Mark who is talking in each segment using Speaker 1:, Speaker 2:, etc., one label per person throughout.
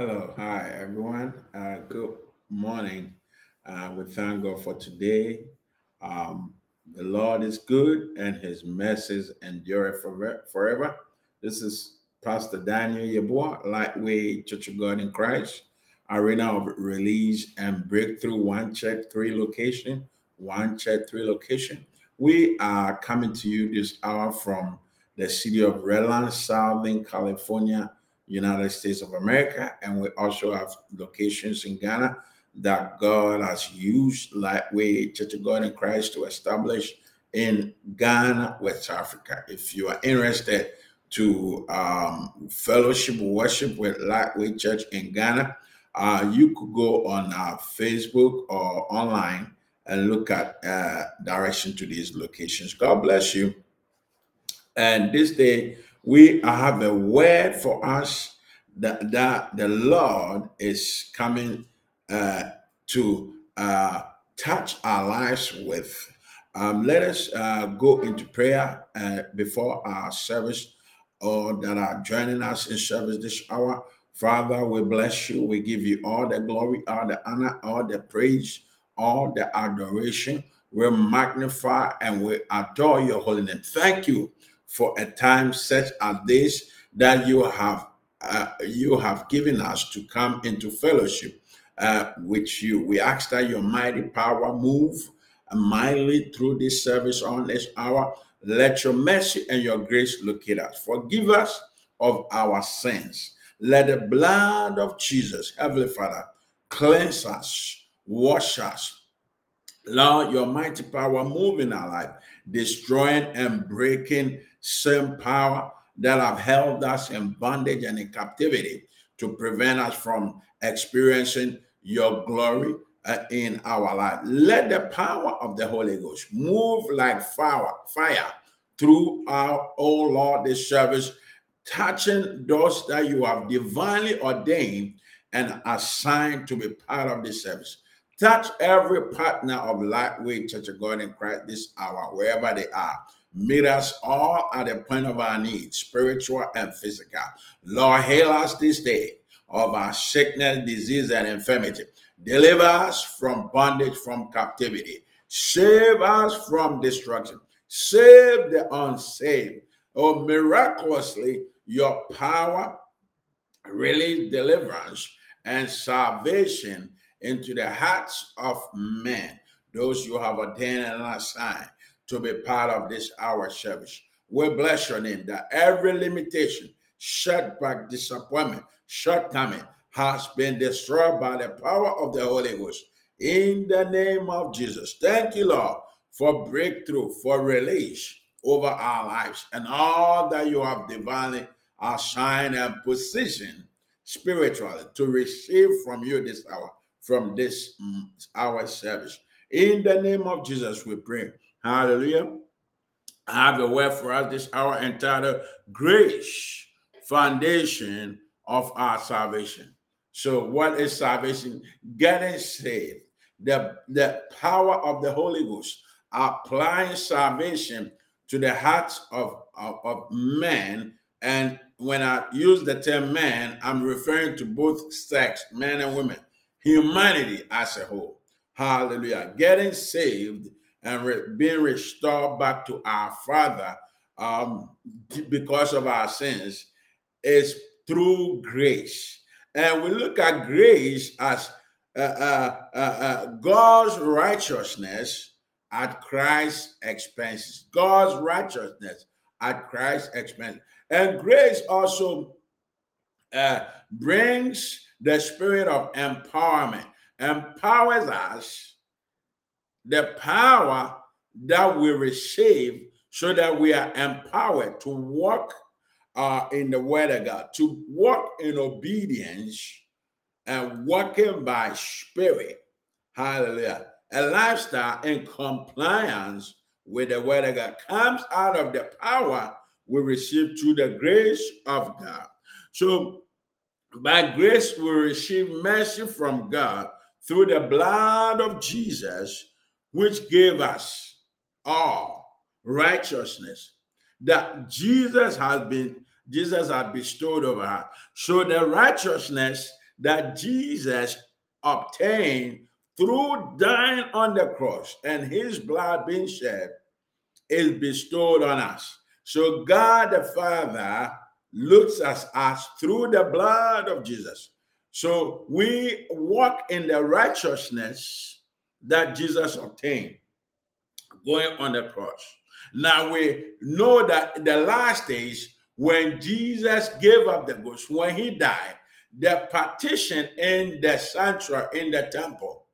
Speaker 1: Hello, hi everyone. Uh, good morning. Uh, we thank God for today. Um, the Lord is good and his mercies endure forever. This is Pastor Daniel Yeboah, Lightweight Church of God in Christ, Arena of Release and Breakthrough, one check, three location, one check, three location. We are coming to you this hour from the city of Redlands, Southern California, United States of America, and we also have locations in Ghana that God has used Lightweight Church of God in Christ to establish in Ghana, West Africa. If you are interested to um, fellowship worship with Lightweight Church in Ghana, uh, you could go on uh, Facebook or online and look at uh, direction to these locations. God bless you. And this day, we have a word for us that, that the Lord is coming uh, to uh, touch our lives with. Um, let us uh, go into prayer uh, before our service or that are joining us in service this hour. Father, we bless you. We give you all the glory, all the honor, all the praise, all the adoration. We magnify and we adore your holy name. Thank you for a time such as this that you have uh, you have given us to come into fellowship uh, with you. We ask that your mighty power move mightily through this service on this hour. Let your mercy and your grace look locate us. Forgive us of our sins. Let the blood of Jesus, Heavenly Father, cleanse us, wash us. Lord, your mighty power move in our life, destroying and breaking same power that have held us in bondage and in captivity to prevent us from experiencing your glory uh, in our life. Let the power of the Holy Ghost move like fire, fire through our, oh Lord, this service, touching those that you have divinely ordained and assigned to be part of this service. Touch every partner of Lightweight Church of God in Christ this hour, wherever they are Meet us all at the point of our needs, spiritual and physical. Lord, heal us this day of our sickness, disease, and infirmity. Deliver us from bondage, from captivity. Save us from destruction. Save the unsaved. Oh, miraculously, your power release deliverance and salvation into the hearts of men, those you have ordained and assigned to be part of this hour service. We bless your name that every limitation, setback, disappointment, shortcoming has been destroyed by the power of the Holy Ghost. In the name of Jesus. Thank you, Lord, for breakthrough, for release over our lives and all that you have divinely assigned and positioned spiritually to receive from you this hour, from this mm, hour service. In the name of Jesus, we pray. Hallelujah. I have a word for us this hour entitled Grace, Foundation of Our Salvation. So, what is salvation? Getting saved. The, the power of the Holy Ghost, applying salvation to the hearts of, of, of men. And when I use the term man, I'm referring to both sex, men and women, humanity as a whole. Hallelujah. Getting saved and re- being restored back to our Father um, because of our sins is through grace. And we look at grace as uh, uh, uh, uh God's righteousness at Christ's expenses. God's righteousness at Christ's expense. And grace also uh, brings the spirit of empowerment, empowers us the power that we receive so that we are empowered to walk uh, in the word of God, to walk in obedience and walking by spirit. Hallelujah. A lifestyle in compliance with the word of God comes out of the power we receive through the grace of God. So, by grace, we receive mercy from God through the blood of Jesus which gave us all righteousness that Jesus has been Jesus has bestowed over us. So the righteousness that Jesus obtained through dying on the cross and his blood being shed is bestowed on us. So God the Father looks at us through the blood of Jesus. So we walk in the righteousness that Jesus obtained going on the cross. Now we know that the last days when Jesus gave up the ghost, when he died, the partition in the sanctuary, in the temple,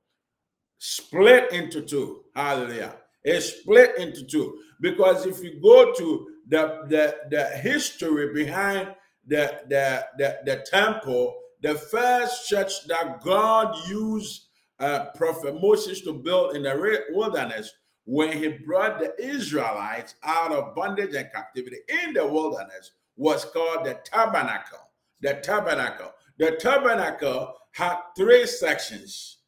Speaker 1: split into two. Hallelujah. It split into two. Because if you go to the, the, the history behind the, the, the, the temple, the first church that God used uh, Prophet Moses to build in the wilderness when he brought the Israelites out of bondage and captivity in the wilderness was called the tabernacle. The tabernacle. The tabernacle had three sections.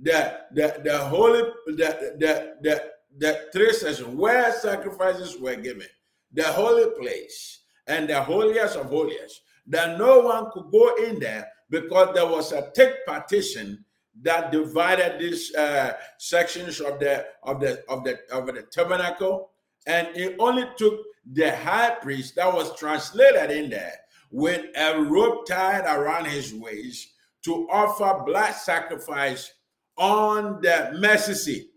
Speaker 1: The the the holy the the the, the three sections where sacrifices were given. The holy place and the holiest of holiest. That no one could go in there because there was a thick partition that divided these uh, sections of the of the of the of the tabernacle, and it only took the high priest that was translated in there with a rope tied around his waist to offer blood sacrifice on the mercy seat.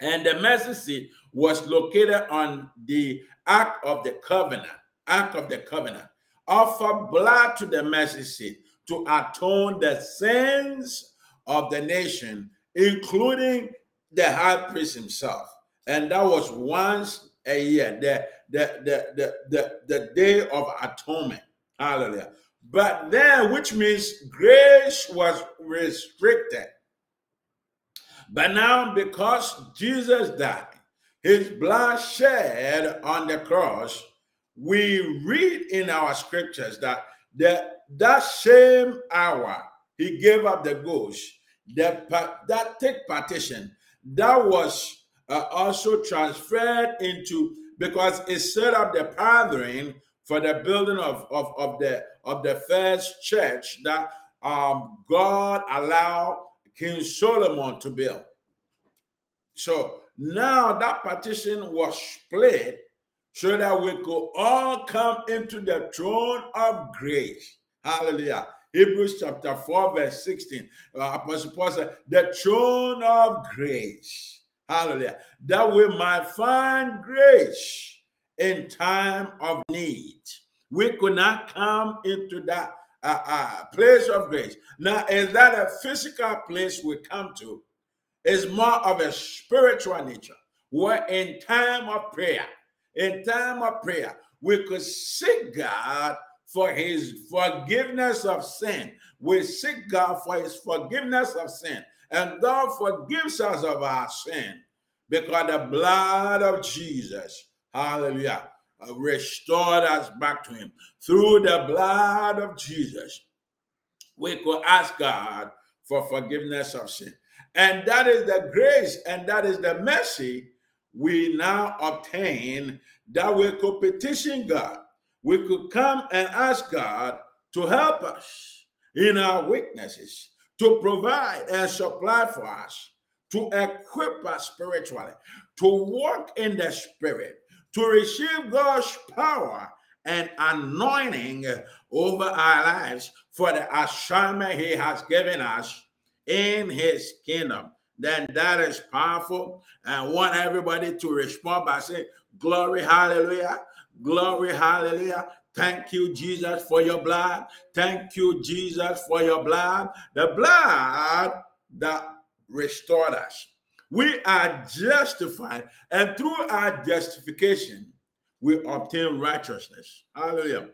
Speaker 1: And the mercy seat was located on the Ark of the Covenant. Ark of the Covenant. Offer blood to the mercy seat to atone the sins of the nation, including the high priest himself. And that was once a year, the, the, the, the, the, the day of atonement. Hallelujah. But then, which means grace was restricted. But now, because Jesus died, his blood shed on the cross, we read in our scriptures that the, that same hour he gave up the ghost that, that thick partition that was uh, also transferred into because it set up the pattern for the building of, of, of the of the first church that um, God allowed King Solomon to build. So now that partition was split so that we could all come into the throne of grace. Hallelujah. Hebrews chapter 4, verse 16. Uh, Apostle Paul said, The throne of grace. Hallelujah. That we might find grace in time of need. We could not come into that uh, uh, place of grace. Now, is that a physical place we come to? It's more of a spiritual nature. Where in time of prayer, in time of prayer, we could seek God for his forgiveness of sin. We seek God for his forgiveness of sin. And God forgives us of our sin because the blood of Jesus, hallelujah, restored us back to him. Through the blood of Jesus, we could ask God for forgiveness of sin. And that is the grace and that is the mercy we now obtain that we could petition God we could come and ask God to help us in our weaknesses, to provide and supply for us, to equip us spiritually, to walk in the Spirit, to receive God's power and anointing over our lives for the assignment He has given us in His kingdom. Then that is powerful. And want everybody to respond by saying, Glory, hallelujah. Glory, hallelujah. Thank you, Jesus, for your blood. Thank you, Jesus, for your blood. The blood that restored us. We are justified, and through our justification, we obtain righteousness. Hallelujah.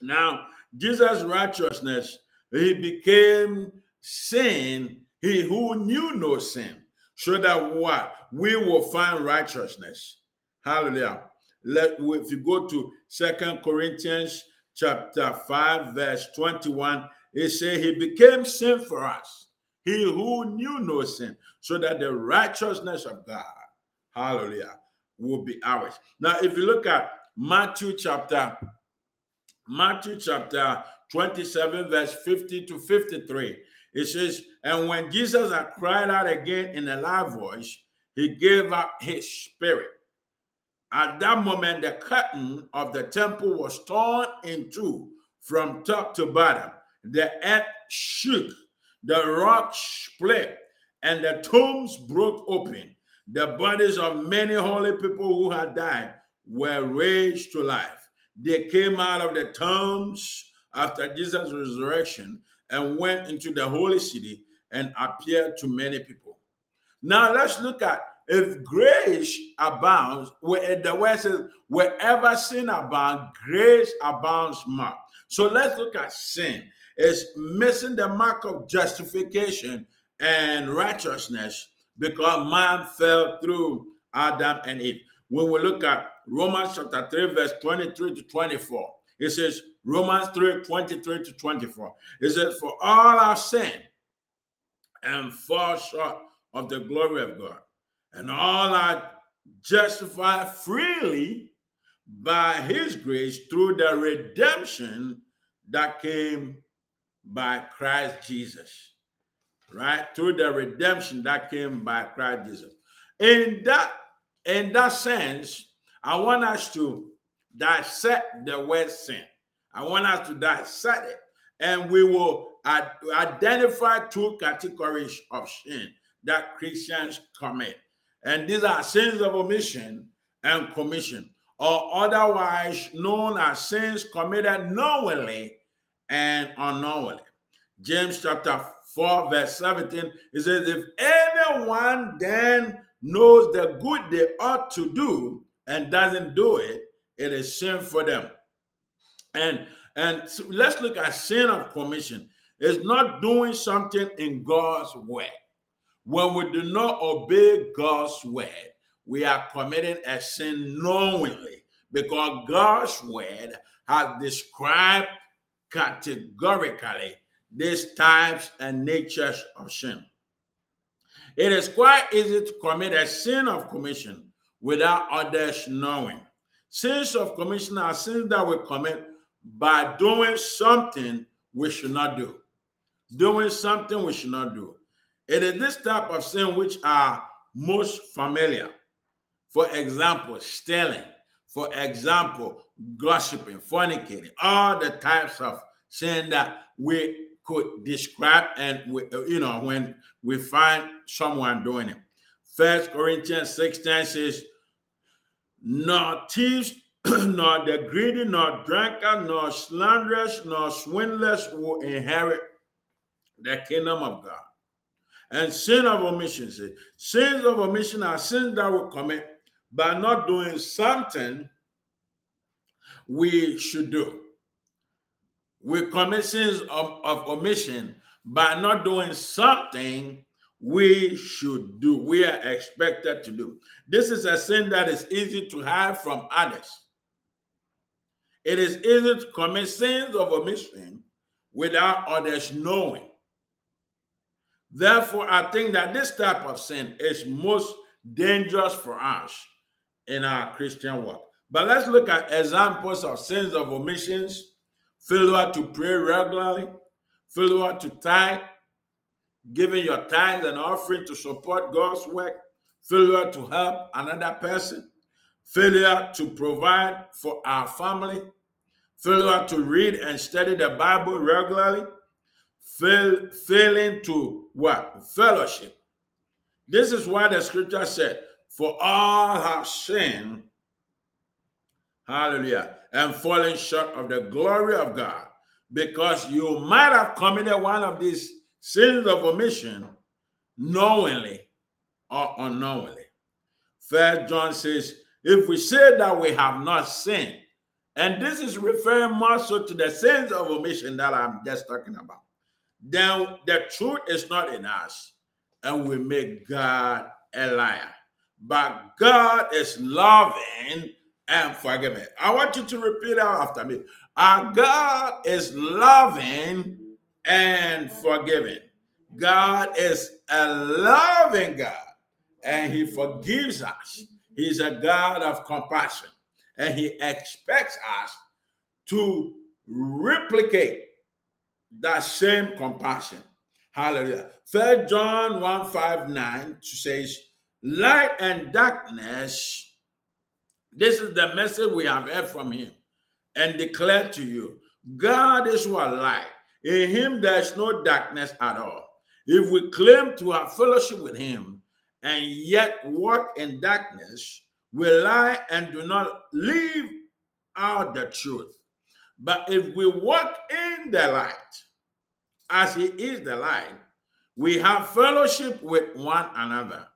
Speaker 1: Now, Jesus' righteousness, he became sin, he who knew no sin, so that what? We will find righteousness. Hallelujah. Let if you go to Second Corinthians chapter 5, verse 21, it says he became sin for us, he who knew no sin, so that the righteousness of God, hallelujah, will be ours. Now, if you look at Matthew chapter, Matthew chapter 27, verse 50 to 53. It says, And when Jesus had cried out again in a loud voice, he gave up his spirit. At that moment, the curtain of the temple was torn in two from top to bottom. The earth shook, the rocks split, and the tombs broke open. The bodies of many holy people who had died were raised to life. They came out of the tombs after Jesus' resurrection and went into the holy city and appeared to many people. Now let's look at if grace abounds, where the word says, wherever sin abounds, grace abounds more. So let's look at sin. It's missing the mark of justification and righteousness because man fell through Adam and Eve. When we look at Romans chapter 3, verse 23 to 24, it says, Romans 3, 23 to 24. It says, For all our sin and fall short of the glory of God, and all are justified freely by his grace through the redemption that came by Christ Jesus. Right? Through the redemption that came by Christ Jesus. In that, in that sense, I want us to dissect the word sin. I want us to dissect it. And we will identify two categories of sin that Christians commit. And these are sins of omission and commission, or otherwise known as sins committed knowingly and unknowingly. James chapter 4, verse 17, it says, If anyone then knows the good they ought to do and doesn't do it, it is sin for them. And and so let's look at sin of commission. It's not doing something in God's way. When we do not obey God's word, we are committing a sin knowingly because God's word has described categorically these types and natures of sin. It is quite easy to commit a sin of commission without others knowing. Sins of commission are sins that we commit by doing something we should not do. Doing something we should not do. It is this type of sin which are most familiar. For example, stealing. For example, gossiping, fornicating, all the types of sin that we could describe and we, you know when we find someone doing it. First Corinthians 16 says, nor thieves, nor the greedy, nor drunkard, nor slanderers, nor swindlers will inherit the kingdom of God and sin of omission. Sins of omission are sins that we commit by not doing something we should do. We commit sins of, of omission by not doing something we should do, we are expected to do. This is a sin that is easy to hide from others. It is easy to commit sins of omission without others knowing. Therefore, I think that this type of sin is most dangerous for us in our Christian walk. But let's look at examples of sins of omissions. Failure to pray regularly, failure to tithe, giving your tithe and offering to support God's work, failure to help another person, failure to provide for our family, failure to read and study the Bible regularly, fail, failing to what? Fellowship. This is why the scripture said, For all have sinned, hallelujah, and fallen short of the glory of God. Because you might have committed one of these sins of omission knowingly or unknowingly. First John says, if we say that we have not sinned, and this is referring more so to the sins of omission that I'm just talking about then the truth is not in us, and we make God a liar. But God is loving and forgiving. I want you to repeat after me. Our God is loving and forgiving. God is a loving God and He forgives us. He's a God of compassion and He expects us to replicate that same compassion. Hallelujah. Third John 1 5 9 says, Light and darkness. This is the message we have heard from him and declare to you. God is what light. In him there is no darkness at all. If we claim to have fellowship with him and yet walk in darkness, we lie and do not live out the truth. But if we walk in the light, as he is the light, we have fellowship with one another.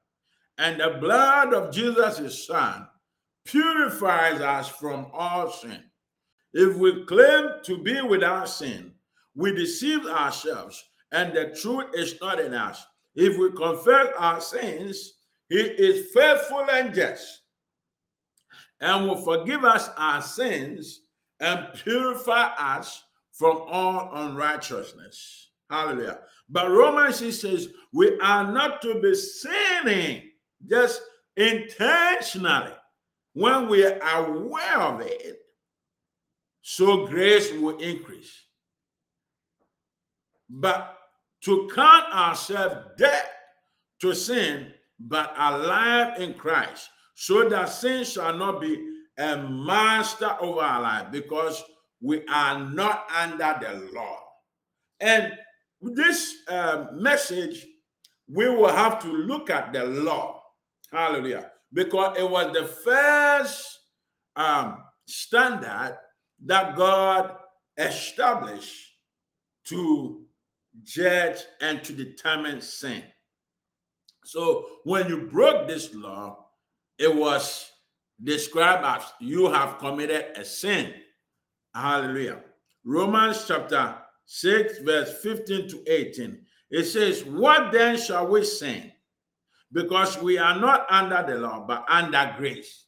Speaker 1: And the blood of Jesus, his son, purifies us from all sin. If we claim to be without sin, we deceive ourselves, and the truth is not in us. If we confess our sins, he is faithful and just and will forgive us our sins and purify us from all unrighteousness. Hallelujah. But Romans he says we are not to be sinning just intentionally when we are aware of it, so grace will increase. But to count ourselves dead to sin, but alive in Christ, so that sin shall not be a master over our life, because we are not under the law. And this uh, message, we will have to look at the law. Hallelujah. Because it was the first um, standard that God established to judge and to determine sin. So when you broke this law, it was described as you have committed a sin. Hallelujah. Romans chapter 6, verse 15 to 18. It says, What then shall we sin? Because we are not under the law, but under grace.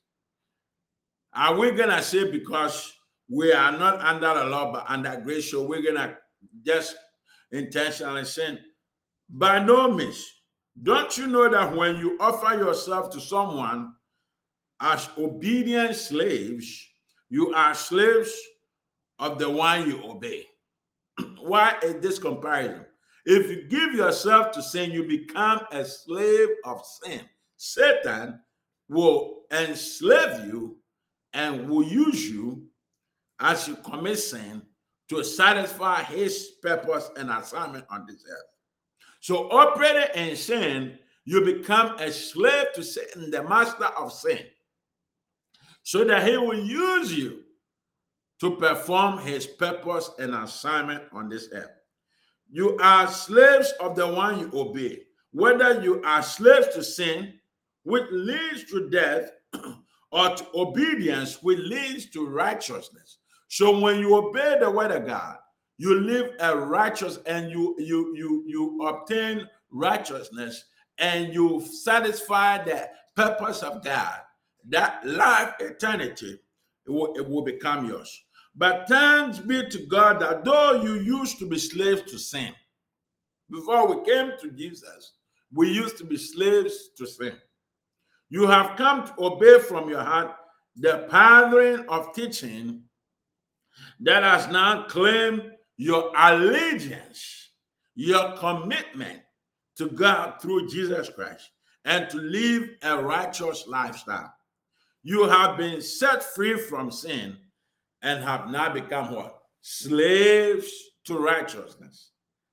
Speaker 1: Are we going to say because we are not under the law, but under grace, so we're going to just intentionally sin? By no means. Don't you know that when you offer yourself to someone as obedient slaves, you are slaves of the one you obey? Why is this comparison? If you give yourself to sin, you become a slave of sin. Satan will enslave you and will use you as you commit sin to satisfy his purpose and assignment on this earth. So, operating in sin, you become a slave to Satan, the master of sin, so that he will use you to perform his purpose and assignment on this earth. You are slaves of the one you obey, whether you are slaves to sin, which leads to death, or to obedience, which leads to righteousness. So when you obey the word of God, you live a righteous and you you you you obtain righteousness and you satisfy the purpose of God. That life, eternity, it will, it will become yours. But thanks be to God that though you used to be slaves to sin, before we came to Jesus, we used to be slaves to sin. You have come to obey from your heart the pattern of teaching that has now claimed your allegiance, your commitment to God through Jesus Christ, and to live a righteous lifestyle. You have been set free from sin and have now become what? Slaves to righteousness.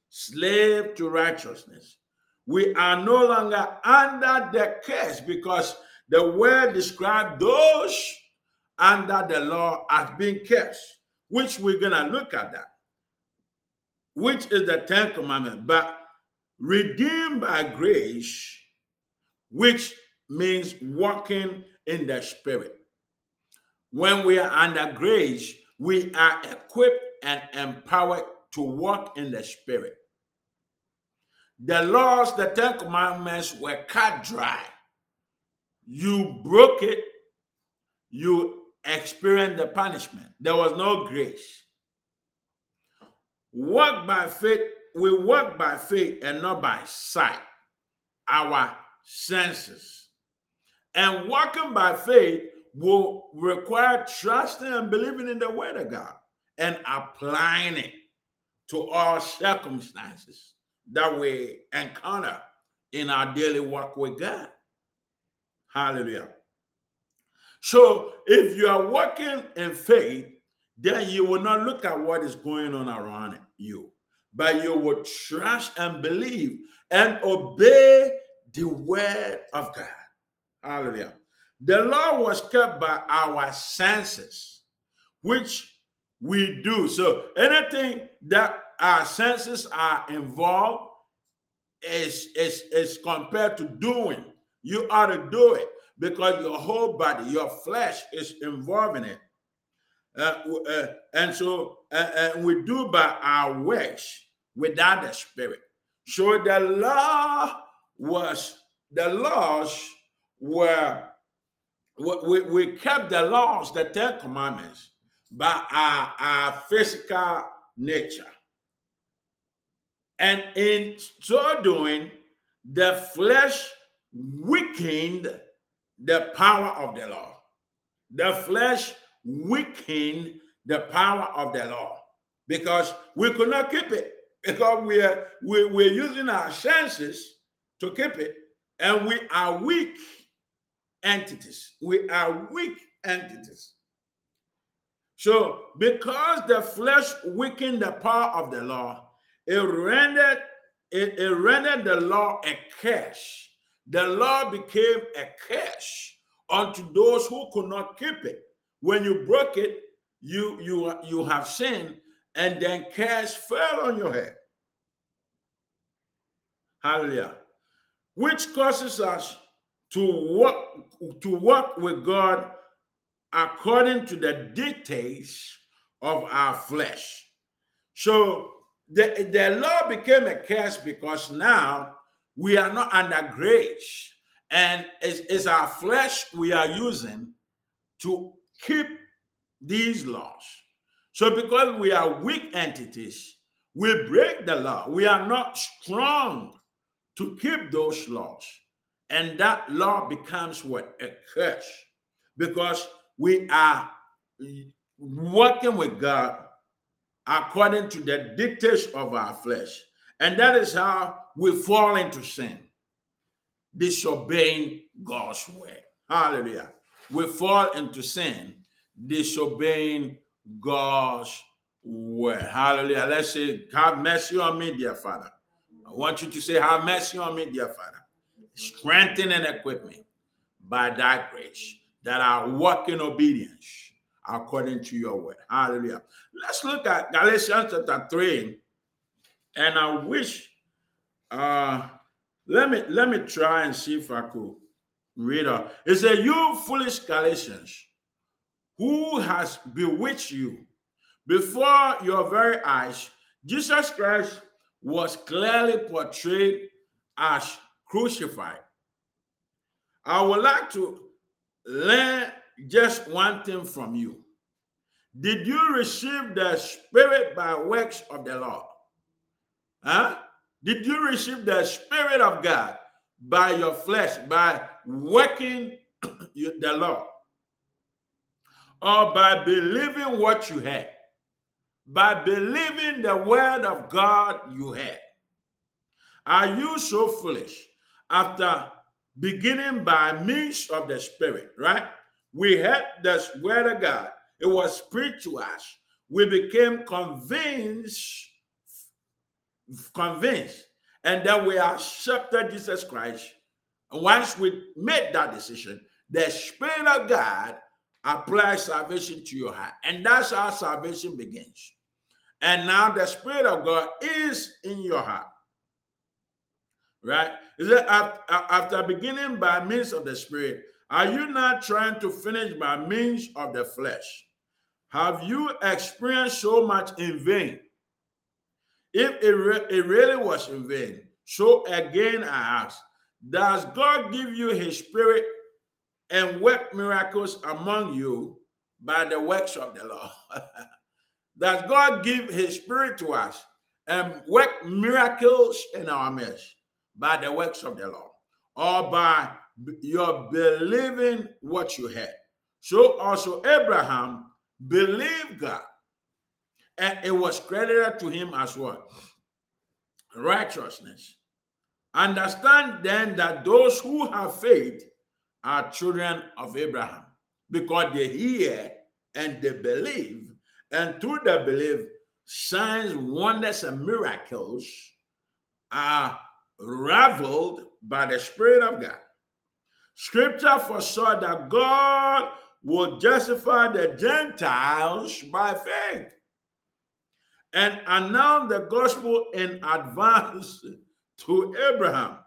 Speaker 1: Slave to righteousness. We are no longer under the curse because the word described those under the law as being cursed, which we're going to look at that, which is the 10th commandment. But redeemed by grace, which means walking in the spirit. When we are under grace, we are equipped and empowered to walk in the Spirit. The laws, the Ten Commandments were cut dry. You broke it, you experienced the punishment. There was no grace. Walk by faith, we walk by faith and not by sight, our senses. And walking by faith will require trusting and believing in the word of God and applying it to all circumstances that we encounter in our daily walk with God. Hallelujah. So if you are walking in faith, then you will not look at what is going on around you, but you will trust and believe and obey the word of God. Hallelujah. The law was kept by our senses, which we do. So anything that our senses are involved is, is, is compared to doing. You ought to do it because your whole body, your flesh is involved in it. Uh, uh, and so uh, we do by our works without the spirit. So the law was, the laws were, we, we kept the laws, the Ten Commandments, by our, our physical nature. And in so doing, the flesh weakened the power of the law. The flesh weakened the power of the law because we could not keep it because we are we, we're using our senses to keep it and we are weak entities we are weak entities so because the flesh weakened the power of the law it rendered it, it rendered the law a curse the law became a curse unto those who could not keep it. When you broke it, you you you have sinned, and then curse fell on your head. Hallelujah. Which causes us to work to work with God according to the dictates of our flesh. So the, the law became a curse because now we are not under grace. And it's, it's our flesh we are using to keep these laws. So, because we are weak entities, we break the law. We are not strong to keep those laws. And that law becomes what? A curse. Because we are working with God according to the dictates of our flesh. And that is how we fall into sin, disobeying God's word. Hallelujah. We fall into sin, disobeying God's word. Hallelujah. Let's say, Have mercy on me, dear Father. I want you to say, Have mercy on me, dear Father. Strengthen and equip me by thy grace that I walk in obedience according to your word. Hallelujah. Let's look at Galatians chapter 3 and I wish uh let me let me try and see if I could read it. It says, You foolish Galatians, who has bewitched you before your very eyes, Jesus Christ was clearly portrayed as crucified. I would like to learn just one thing from you. Did you receive the Spirit by works of the law? Huh? Did you receive the Spirit of God by your flesh, by working the law? Or by believing what you had? By believing the word of God you had? Are you so foolish after beginning by means of the Spirit, right? We had the word of God. It was preached to us. We became convinced convinced and then we accepted Jesus Christ. And once we made that decision, the Spirit of God applies salvation to your heart. And that's how salvation begins. And now the Spirit of God is in your heart. Right? Is it after beginning by means of the Spirit, are you not trying to finish by means of the flesh? Have you experienced so much in vain? If it, re- it really was in vain, so again I ask, does God give you his spirit and work miracles among you by the works of the law? does God give his spirit to us and work miracles in our midst by the works of the law or by your believing what you had? So also Abraham believed God and it was credited to him as what? Righteousness. Understand then that those who have faith are children of Abraham because they hear and they believe, and through the belief, signs, wonders, and miracles are raveled by the Spirit of God. Scripture foresaw that God would justify the Gentiles by faith and announce the gospel in advance to Abraham.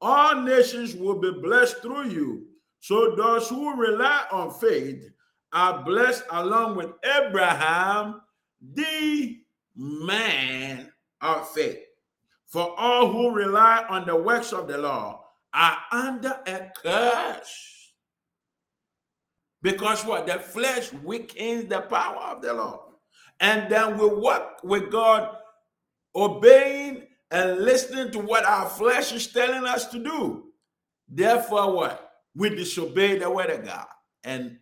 Speaker 1: All nations will be blessed through you. So those who rely on faith are blessed along with Abraham, the man of faith. For all who rely on the works of the law are under a curse. Because what? The flesh weakens the power of the law. And then we work with God, obeying and listening to what our flesh is telling us to do. Therefore, what? We disobey the word of God and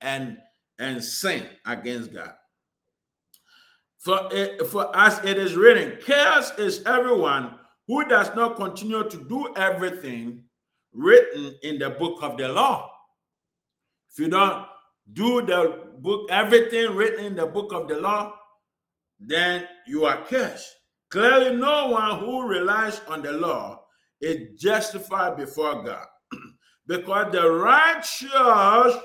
Speaker 1: and and sin against God. For, it, for as it is written, chaos is everyone who does not continue to do everything written in the book of the law. If you don't do the book, everything written in the book of the law, then you are cursed. Clearly, no one who relies on the law is justified before God because the righteous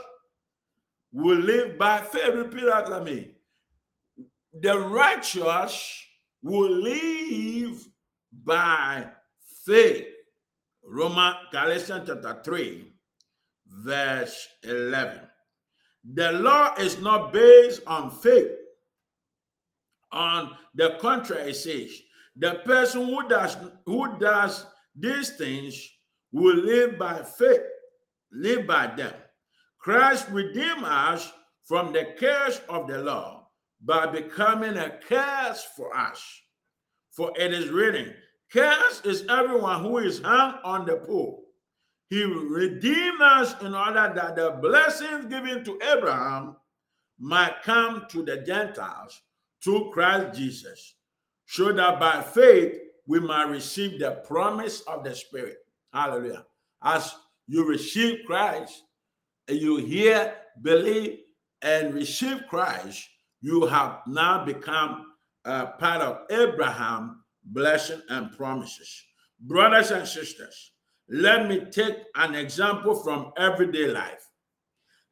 Speaker 1: will live by faith. Repeat after me. The righteous will live by faith. Roman Galatians chapter 3, verse 11. The law is not based on faith. On the contrary, it says, the person who does who does these things will live by faith, live by them. Christ redeemed us from the curse of the law by becoming a curse for us. For it is written, Curse is everyone who is hung on the pole. He redeemed us in order that the blessings given to Abraham might come to the Gentiles through Christ Jesus, so that by faith we might receive the promise of the Spirit. Hallelujah. As you receive Christ, and you hear, believe, and receive Christ, you have now become a part of Abraham blessing and promises. Brothers and sisters, let me take an example from everyday life.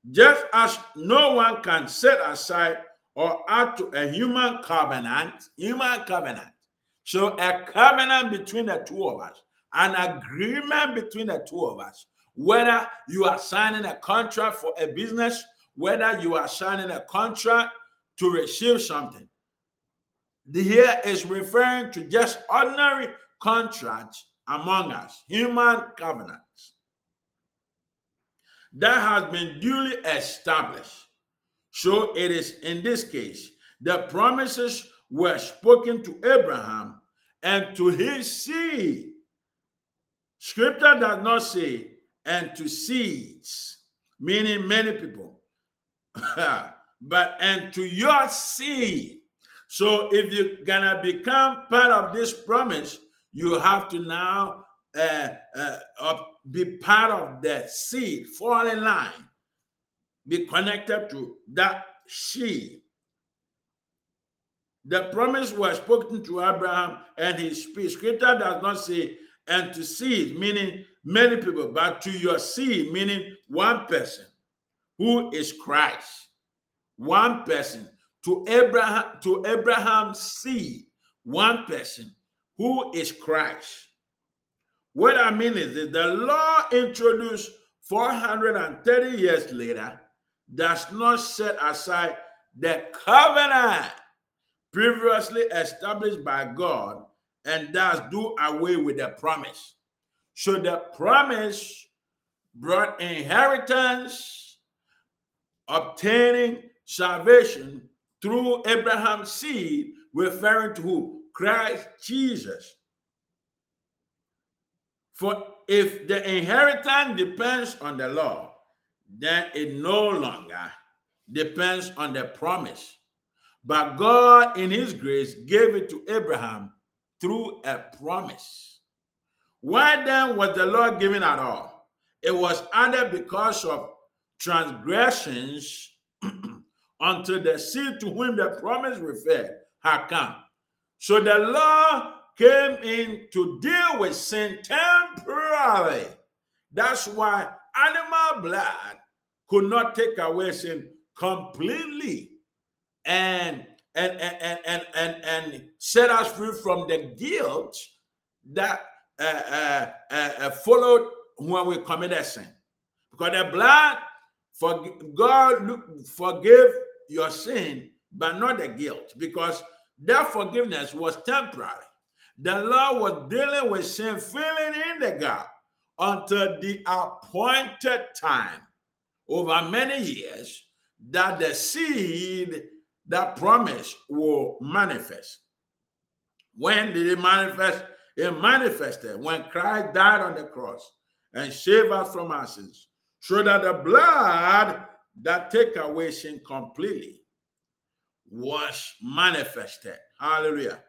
Speaker 1: Just as no one can set aside or add to a human covenant, human covenant. So a covenant between the two of us, an agreement between the two of us, whether you are signing a contract for a business, whether you are signing a contract to receive something. The here is referring to just ordinary contracts among us, human covenants that has been duly established. So it is in this case, the promises were spoken to Abraham and to his seed. Scripture does not say, and to seeds, meaning many people, but and to your seed. So if you're gonna become part of this promise, you have to now uh, uh, be part of that seed, fall in line, be connected to that seed. The promise was spoken to Abraham, and his scripture does not say, and to seed, meaning many people, but to your seed, meaning one person who is Christ. One person to Abraham, to Abraham's seed, one person who is Christ. What I mean is that the law introduced 430 years later does not set aside the covenant previously established by God and does do away with the promise. So the promise brought inheritance, obtaining salvation through Abraham's seed, referring to who? Christ Jesus. For if the inheritance depends on the law, then it no longer depends on the promise. But God, in His grace, gave it to Abraham through a promise. Why then was the law given at all? It was either because of transgressions until the seed to whom the promise referred had come. So the law came in to deal with sin temporarily. That's why animal blood could not take away sin completely and and and and and, and, set us free from the guilt that uh, uh, uh, uh followed when we committed sin. Because the blood, for God forgive your sin, but not the guilt, because that forgiveness was temporary. The law was dealing with sin, filling in the gap until the appointed time over many years that the seed that promise will manifest. When did it manifest? It manifested when Christ died on the cross and saved us from our sins, so that the blood that take away sin completely was manifested. Hallelujah.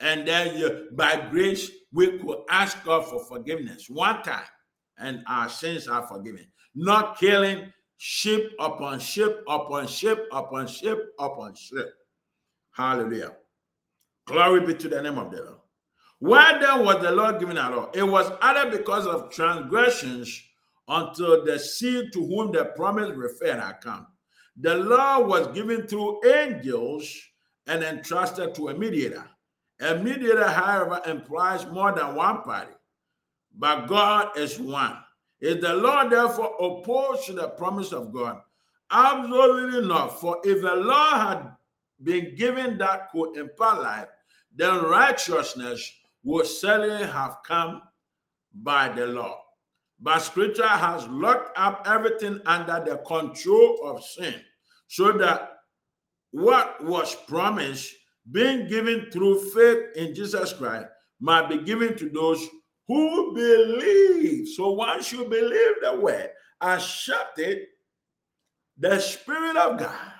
Speaker 1: And then you, by grace, we could ask God for forgiveness one time, and our sins are forgiven. Not killing ship upon ship upon ship upon ship upon ship. Hallelujah. Glory be to the name of the Lord. Why then was the Lord giving at all? It was either because of transgressions until the seed to whom the promise referred had come. The law was given through angels and entrusted to a mediator. A mediator, however, implies more than one party, but God is one. Is the law therefore opposed to the promise of God? Absolutely not. For if the law had been given that could impart life, then righteousness would certainly have come by the law. But scripture has locked up everything under the control of sin, so that what was promised, being given through faith in Jesus Christ, might be given to those who believe. So once you believe the word, accept it, the Spirit of God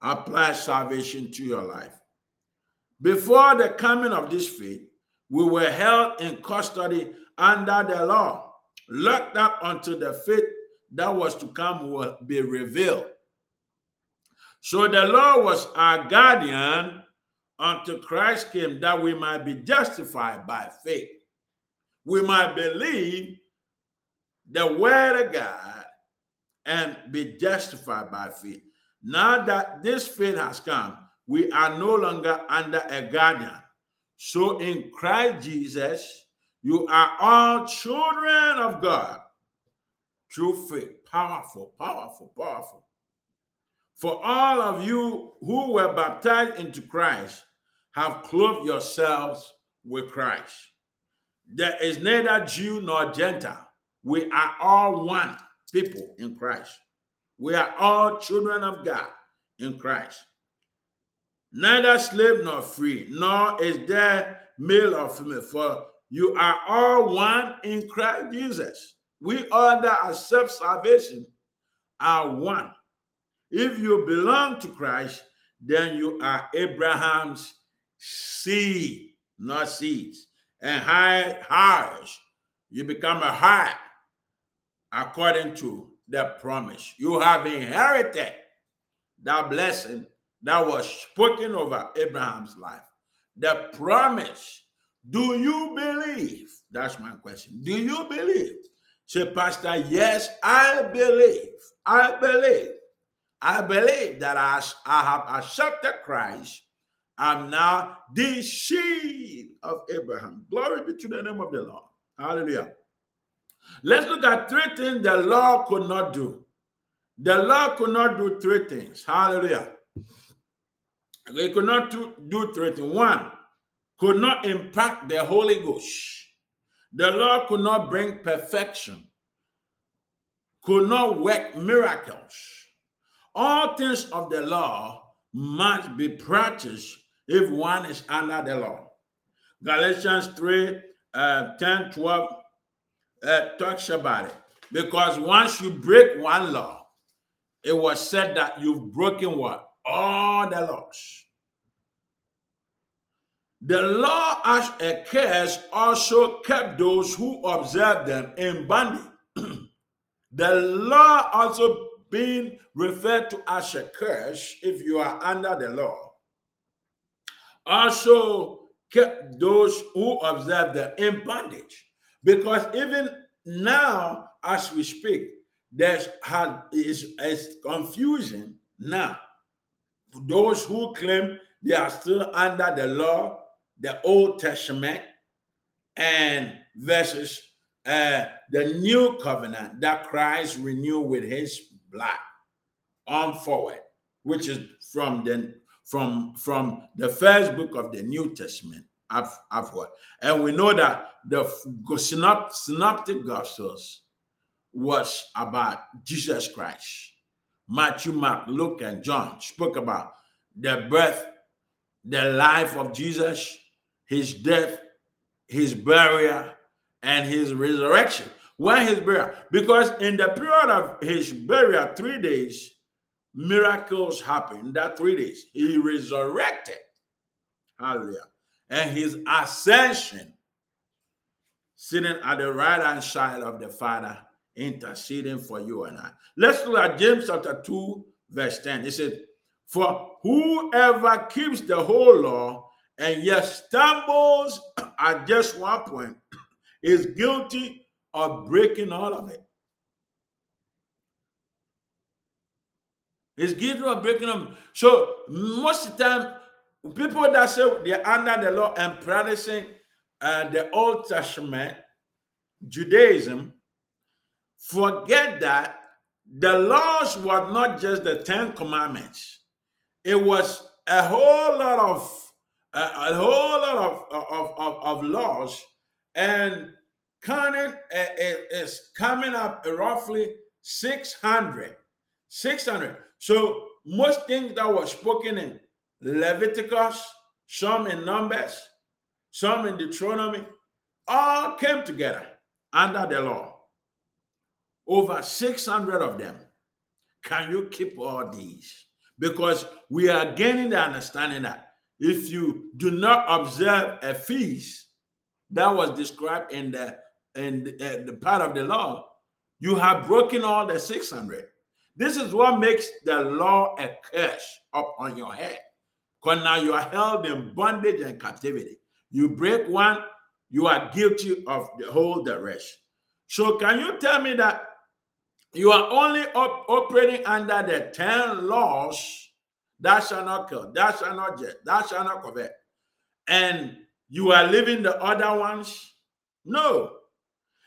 Speaker 1: applies salvation to your life. Before the coming of this faith, we were held in custody under the law, locked up until the faith that was to come will be revealed. So the law was our guardian until Christ came that we might be justified by faith we might believe the word of God and be justified by faith. Now that this faith has come, we are no longer under a guardian. So in Christ Jesus, you are all children of God through faith. Powerful, powerful, powerful. For all of you who were baptized into Christ have clothed yourselves with Christ. There is neither Jew nor Gentile. We are all one people in Christ. We are all children of God in Christ. Neither slave nor free, nor is there male or female, for you are all one in Christ Jesus. We all that accept salvation are one. If you belong to Christ, then you are Abraham's seed, not seeds and high highs, you become a high according to the promise. You have inherited that blessing that was spoken over Abraham's life. The promise. Do you believe? That's my question. Do you believe? Say, Pastor, yes, I believe. I believe. I believe that as I have accepted Christ I'm now the seed of Abraham. Glory be to the name of the Lord. Hallelujah. Let's look at three things the law could not do. The law could not do three things. Hallelujah. It could not do, do three things. One, could not impact the Holy Ghost. The law could not bring perfection, could not work miracles. All things of the law must be practiced if one is under the law. Galatians 3 uh, 10, 12 uh, talks about it. Because once you break one law, it was said that you've broken what? All the laws. The law as a curse also kept those who observed them in bondage. the law also being referred to as a curse if you are under the law also kept those who observed them in bondage because even now as we speak there's had is, is confusion now those who claim they are still under the law the Old Testament and versus uh, the new covenant that Christ renewed with his blood on forward, which is from the from from the first book of the New Testament upward. And we know that the synoptic gospels was about Jesus Christ. Matthew, Mark, Luke, and John spoke about the birth, the life of Jesus, his death, his burial, and his resurrection. Why his burial? Because in the period of his burial, three days, miracles happened. That three days, he resurrected. Hallelujah. And his ascension, sitting at the right hand side of the Father, interceding for you and I. Let's look at James chapter 2, verse 10. It says, For whoever keeps the whole law and yet stumbles at just one point is guilty of breaking all of it. Is guilty of breaking them. So most of the time, people that say they're under the law and practicing uh, the Old Testament, Judaism, forget that the laws were not just the Ten Commandments. It was a whole lot of a, a whole lot of, of, of, of laws, and counting uh, is coming up roughly 600. 600. So most things that were spoken in Leviticus, some in Numbers, some in Deuteronomy, all came together under the law. Over 600 of them. Can you keep all these? Because we are gaining the understanding that if you do not observe a feast that was described in the in the, uh, the part of the law, you have broken all the 600. This is what makes the law a curse up on your head. Because now you are held in bondage and captivity. You break one, you are guilty of the whole the rest. So can you tell me that you are only op- operating under the 10 laws that shall not kill, that shall not jet, that shall not covet. And you are leaving the other ones? No.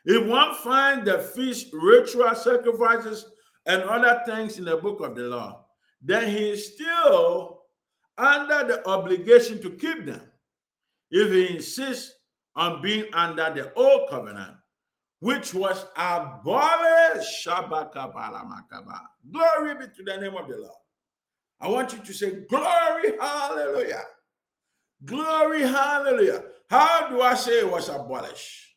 Speaker 1: If one finds the feast, ritual sacrifices, and other things in the book of the law, then he is still under the obligation to keep them. If he insists on being under the old covenant, which was abolished, glory be to the name of the Lord. I want you to say, Glory, hallelujah. Glory, hallelujah. How do I say it was abolished?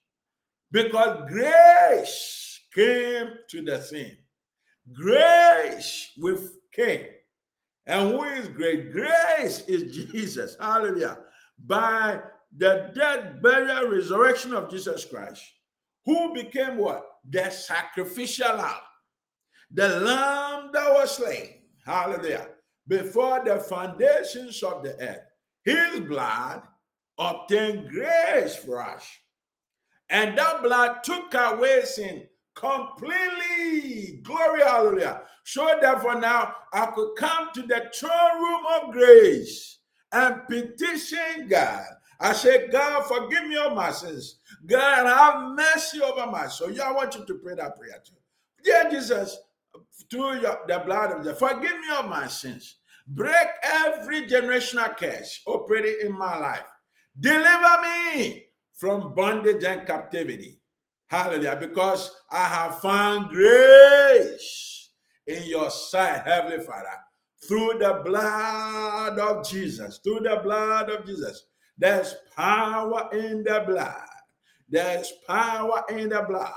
Speaker 1: Because grace came to the scene. Grace with came. And who is great? Grace is Jesus. Hallelujah. By the death, burial, resurrection of Jesus Christ, who became what? The sacrificial lamb. The lamb that was slain. Hallelujah before the foundations of the earth. His blood obtained grace for us. And that blood took away sin completely. Glory, hallelujah. So therefore now I could come to the throne room of grace and petition God. I said, God, forgive me all my sins. God, have mercy over my soul. Yeah, I want you to pray that prayer too. Dear Jesus, through your, the blood of Jesus. Forgive me of my sins. Break every generational curse operating in my life. Deliver me from bondage and captivity. Hallelujah. Because I have found grace in your sight, Heavenly Father, through the blood of Jesus. Through the blood of Jesus. There's power in the blood. There's power in the blood.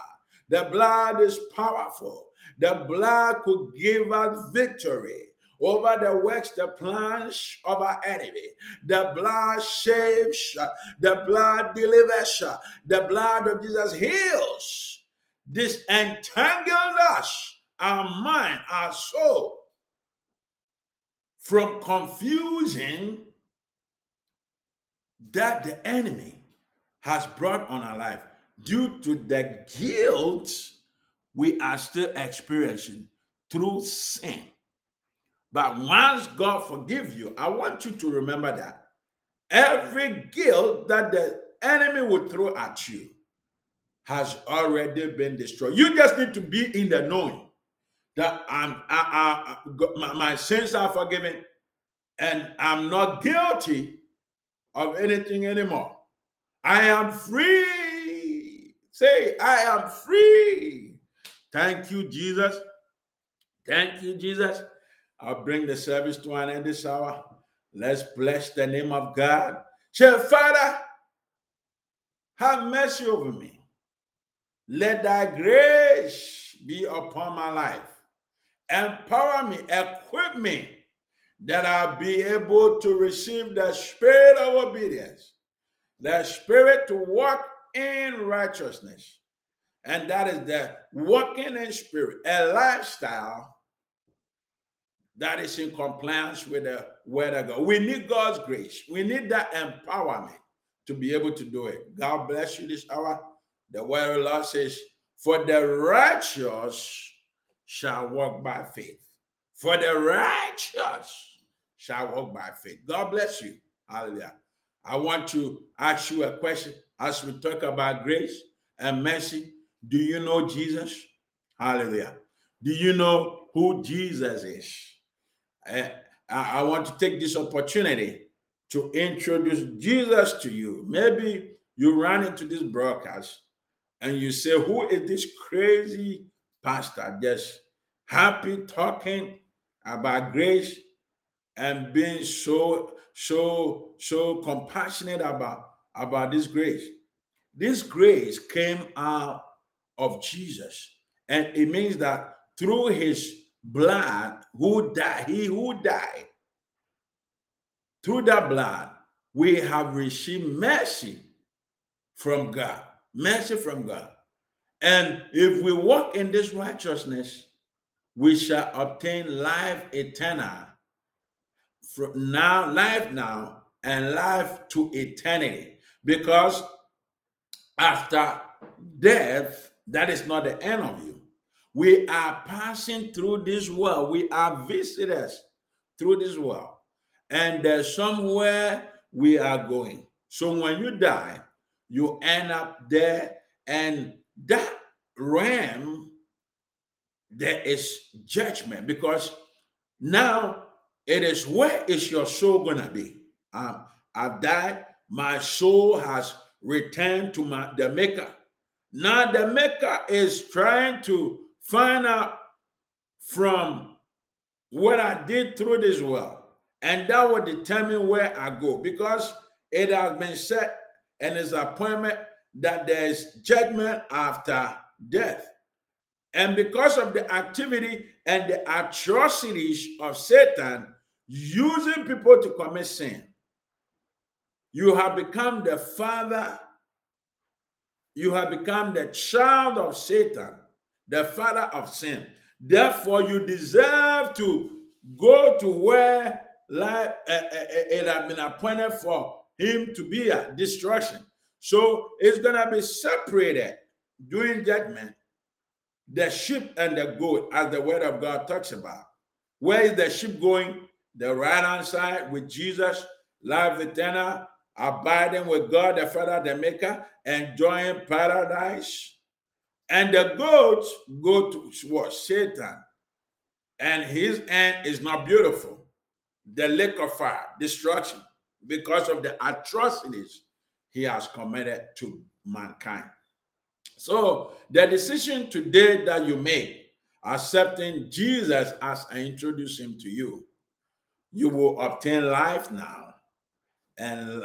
Speaker 1: The blood is powerful. The blood could give us victory over the works, the plans of our enemy. The blood saves, the blood delivers, the blood of Jesus heals. This entangles us, our mind, our soul, from confusion that the enemy has brought on our life due to the guilt we are still experiencing through sin. But once God forgives you, I want you to remember that every guilt that the enemy will throw at you has already been destroyed. You just need to be in the knowing that I'm, I, I, my, my sins are forgiven and I'm not guilty of anything anymore. I am free. Say, I am free. Thank you, Jesus. Thank you, Jesus. I'll bring the service to an end this hour. Let's bless the name of God. Say, Father, have mercy over me. Let thy grace be upon my life. Empower me, equip me that I'll be able to receive the spirit of obedience, the spirit to walk in righteousness. And that is the walking in spirit, a lifestyle that is in compliance with the word of God. We need God's grace. We need that empowerment to be able to do it. God bless you this hour. The word of Lord says, For the righteous shall walk by faith. For the righteous shall walk by faith. God bless you. Hallelujah. I want to ask you a question as we talk about grace and mercy. Do you know Jesus? Hallelujah. Do you know who Jesus is? Eh, I, I want to take this opportunity to introduce Jesus to you. Maybe you run into this broadcast and you say, Who is this crazy pastor just happy talking about grace and being so so so compassionate about about this grace this grace came out of jesus and it means that through his blood who died he who died through that blood we have received mercy from god mercy from god and if we walk in this righteousness we shall obtain life eternal from now, life now, and life to eternity. Because after death, that is not the end of you. We are passing through this world. We are visitors through this world. And there's somewhere we are going. So when you die, you end up there, and that realm, there is judgment because now it is where is your soul gonna be? Um, I've died. My soul has returned to my the maker. Now the maker is trying to find out from what I did through this world, and that will determine where I go because it has been set and it's appointment that there is judgment after death. And because of the activity and the atrocities of Satan, using people to commit sin. You have become the father, you have become the child of Satan, the father of sin. Therefore, you deserve to go to where life, uh, uh, it has been appointed for him to be a destruction. So it's going to be separated during judgment the sheep and the goat, as the word of God talks about. Where is the sheep going? the right hand side with Jesus, life eternal, abiding with God the Father, the Maker, enjoying paradise. And the goats go to what? Satan. And his end is not beautiful. The lake of fire, destruction, because of the atrocities he has committed to mankind. So the decision today that you make, accepting Jesus as I introduce him to you, you will obtain life now. And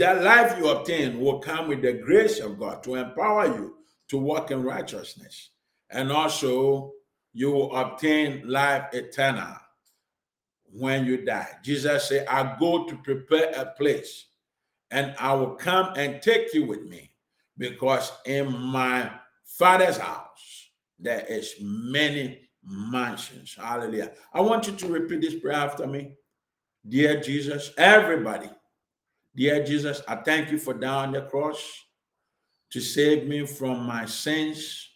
Speaker 1: that life you obtain will come with the grace of God to empower you to walk in righteousness. And also, you will obtain life eternal. when you die. Jesus said, I go to prepare a place and I will come and take you with me because in my father's house there is many mansions. Hallelujah. I want you to repeat this prayer after me. Dear Jesus, everybody, dear Jesus, I thank you for dying on the cross to save me from my sins.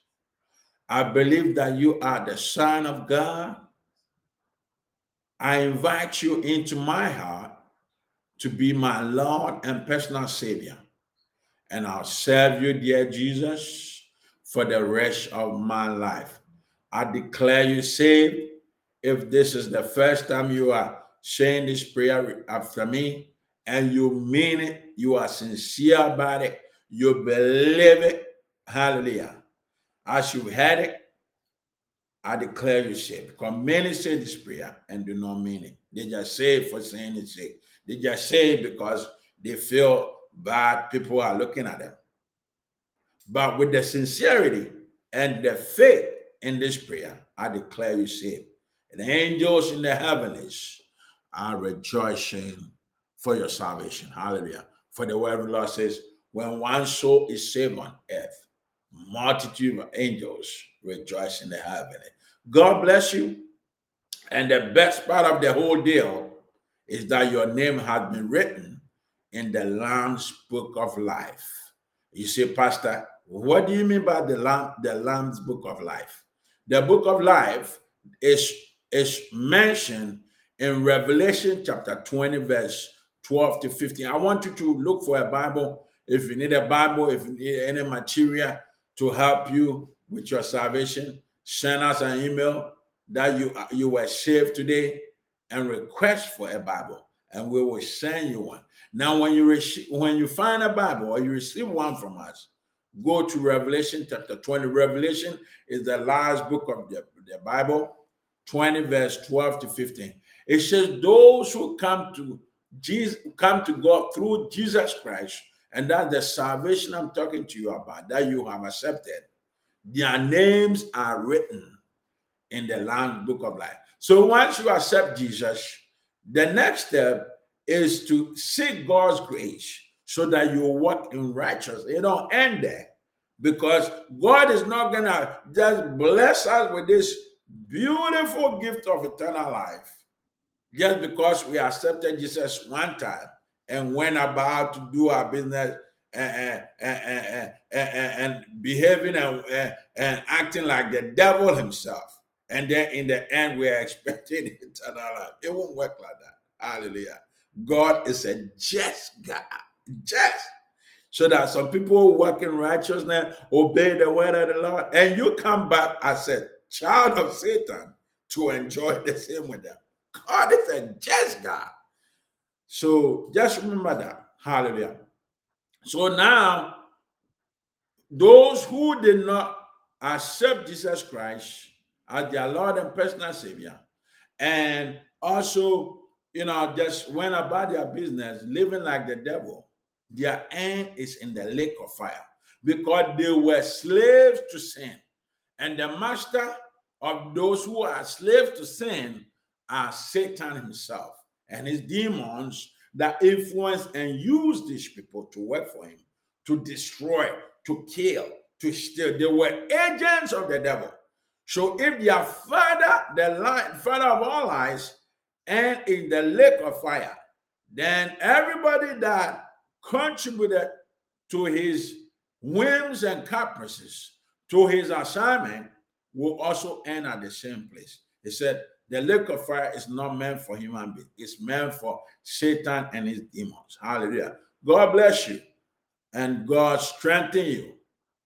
Speaker 1: I believe that you are the Son of God. I invite you into my heart to be my Lord and personal Savior. And I'll serve you, dear Jesus, for the rest of my life. I declare you saved. If this is the first time you are saying this prayer after me and you mean it, you are sincere about it, you believe it, hallelujah. As you had it, I declare you saved. Because many say this prayer and do not mean it. They just say it for saying it sake. They just say it because they feel bad people are looking at them. But with the sincerity and the faith in this prayer, I declare you saved. And the angels in the heavens are rejoicing for your salvation. Hallelujah. For the word of the Lord says, when one soul is saved on earth, multitude of angels rejoice in the heaven. God bless you. And the best part of the whole deal is that your name has been written in the Lamb's book of life. You say, Pastor, what do you mean by the Lamb, the Lamb's book of life? The book of life is, is mentioned in Revelation chapter 20, verse 12 to 15. I want you to look for a Bible. If you need a Bible, if you need any material to help you with your salvation, send us an email that you, you were saved today and request for a Bible, and we will send you one. Now, when you receive, when you find a Bible or you receive one from us, go to Revelation chapter 20. Revelation is the last book of the, the Bible, 20 verse 12 to 15. It says, Those who come to Jesus come to God through Jesus Christ, and that's the salvation I'm talking to you about, that you have accepted. Their names are written in the Lamb book of life. So once you accept Jesus, the next step is to seek God's grace so that you walk in righteousness. It don't end there because God is not gonna just bless us with this beautiful gift of eternal life just because we accepted Jesus one time and went about to do our business and, and, and, and behaving and, and acting like the devil himself. And then in the end, we are expecting eternal life. It won't work like that. Hallelujah. God is a just God. Just. So that some people work in righteousness, obey the word of the Lord, and you come back as a child of Satan to enjoy the same with them. God is a just God. So just remember that. Hallelujah. So now, those who did not accept Jesus Christ as their Lord and personal Savior, and also, you know, just went about their business living like the devil, their end is in the lake of fire because they were slaves to sin. And the master of those who are slaves to sin are Satan himself and his demons that influence and use these people to work for him, to destroy, to kill, to steal. They were agents of the devil. So if their father, the father of all lies, and in the lake of fire, then everybody that contributed to his whims and caprices, to his assignment, will also end at the same place. He said, the lake of fire is not meant for human beings. It's meant for Satan and his demons. Hallelujah. God bless you and God strengthen you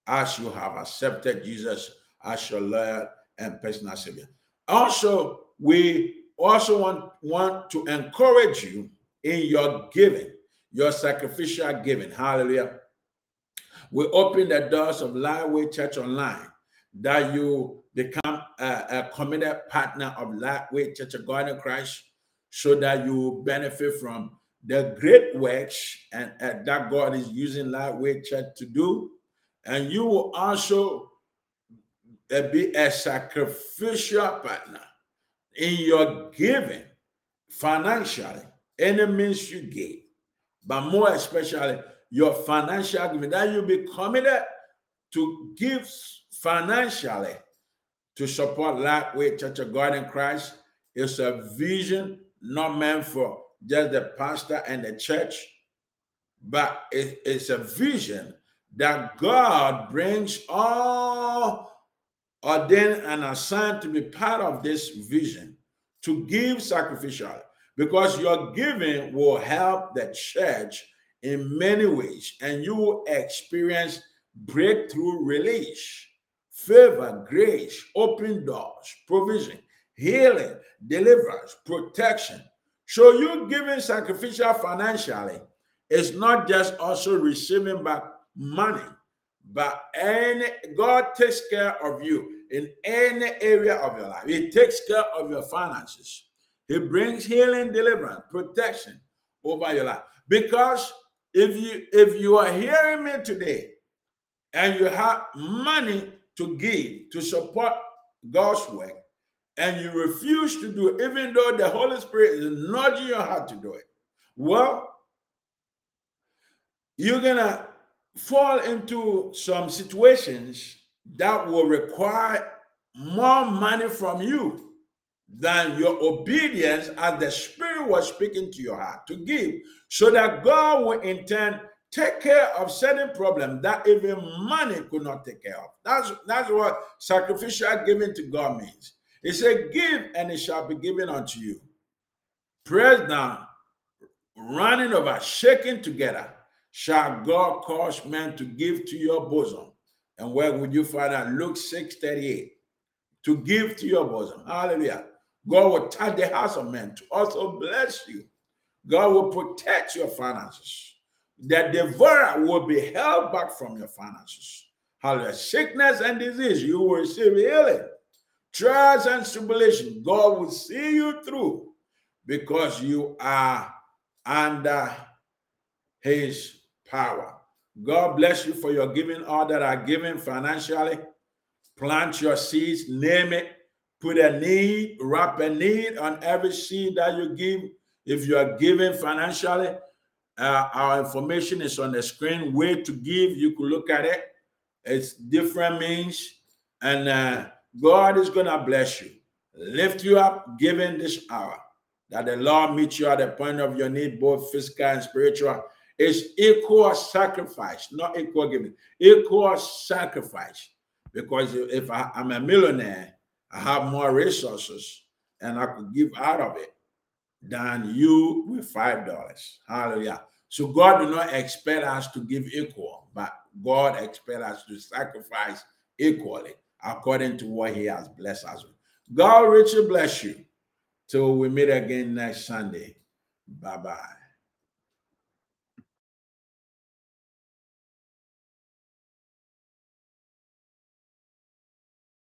Speaker 1: as you have accepted Jesus as your Lord and personal Savior. Also, we also want, want to encourage you in your giving, your sacrificial giving. Hallelujah. We open the doors of Lightway Church Online that you become a, a committed partner of Lightway Church of God in Christ so that you will benefit from the great works and, and that God is using Lightway Church to do. And you will also uh, be a sacrificial partner in your giving financially, any means you give, but more especially your financial giving, that you be committed to give financially to support Lightway Church of God in Christ. It's a vision not meant for just the pastor and the church, but it, it's a vision that God brings all ordained and assigned to be part of this vision to give sacrificially because your giving will help the church in many ways and you will experience breakthrough release favor grace open doors provision healing deliverance protection. So you giving sacrificial financially is not just also receiving back money but any god takes care of you in any area of your life. He takes care of your finances. He brings healing, deliverance, protection over your life. Because if you if you are hearing me today and you have money to give to support God's work, and you refuse to do it, even though the Holy Spirit is nudging your heart to do it, well, you're gonna fall into some situations that will require more money from you than your obedience as the Spirit was speaking to your heart to give, so that God will in turn take care of certain problems that even money could not take care of. That's that's what sacrificial giving to God means. He said, Give and it shall be given unto you. Praise down, running over, shaking together, shall God cause men to give to your bosom. And where would you find that? Luke 6 38. To give to your bosom. Hallelujah. God will touch the house of men to also bless you. God will protect your finances. The devourer will be held back from your finances. Hallelujah. Sickness and disease, you will receive healing. Trials and tribulation, God will see you through because you are under his power. God bless you for your giving, all that are given financially. Plant your seeds, name it, Put a need, wrap a need on every seed that you give. If you are giving financially, uh, our information is on the screen. Way to give, you can look at it. It's different means, and uh, God is going to bless you, lift you up, given this hour. That the Lord meet you at the point of your need, both physical and spiritual. It's equal sacrifice, not equal giving, equal sacrifice. Because if I, I'm a millionaire I have more resources and I could give out of it than you with five dollars. Hallelujah. So God do not expect us to give equal, but God expect us to sacrifice equally according to what He has blessed us with. God richly bless you. Till we meet again next Sunday. Bye bye.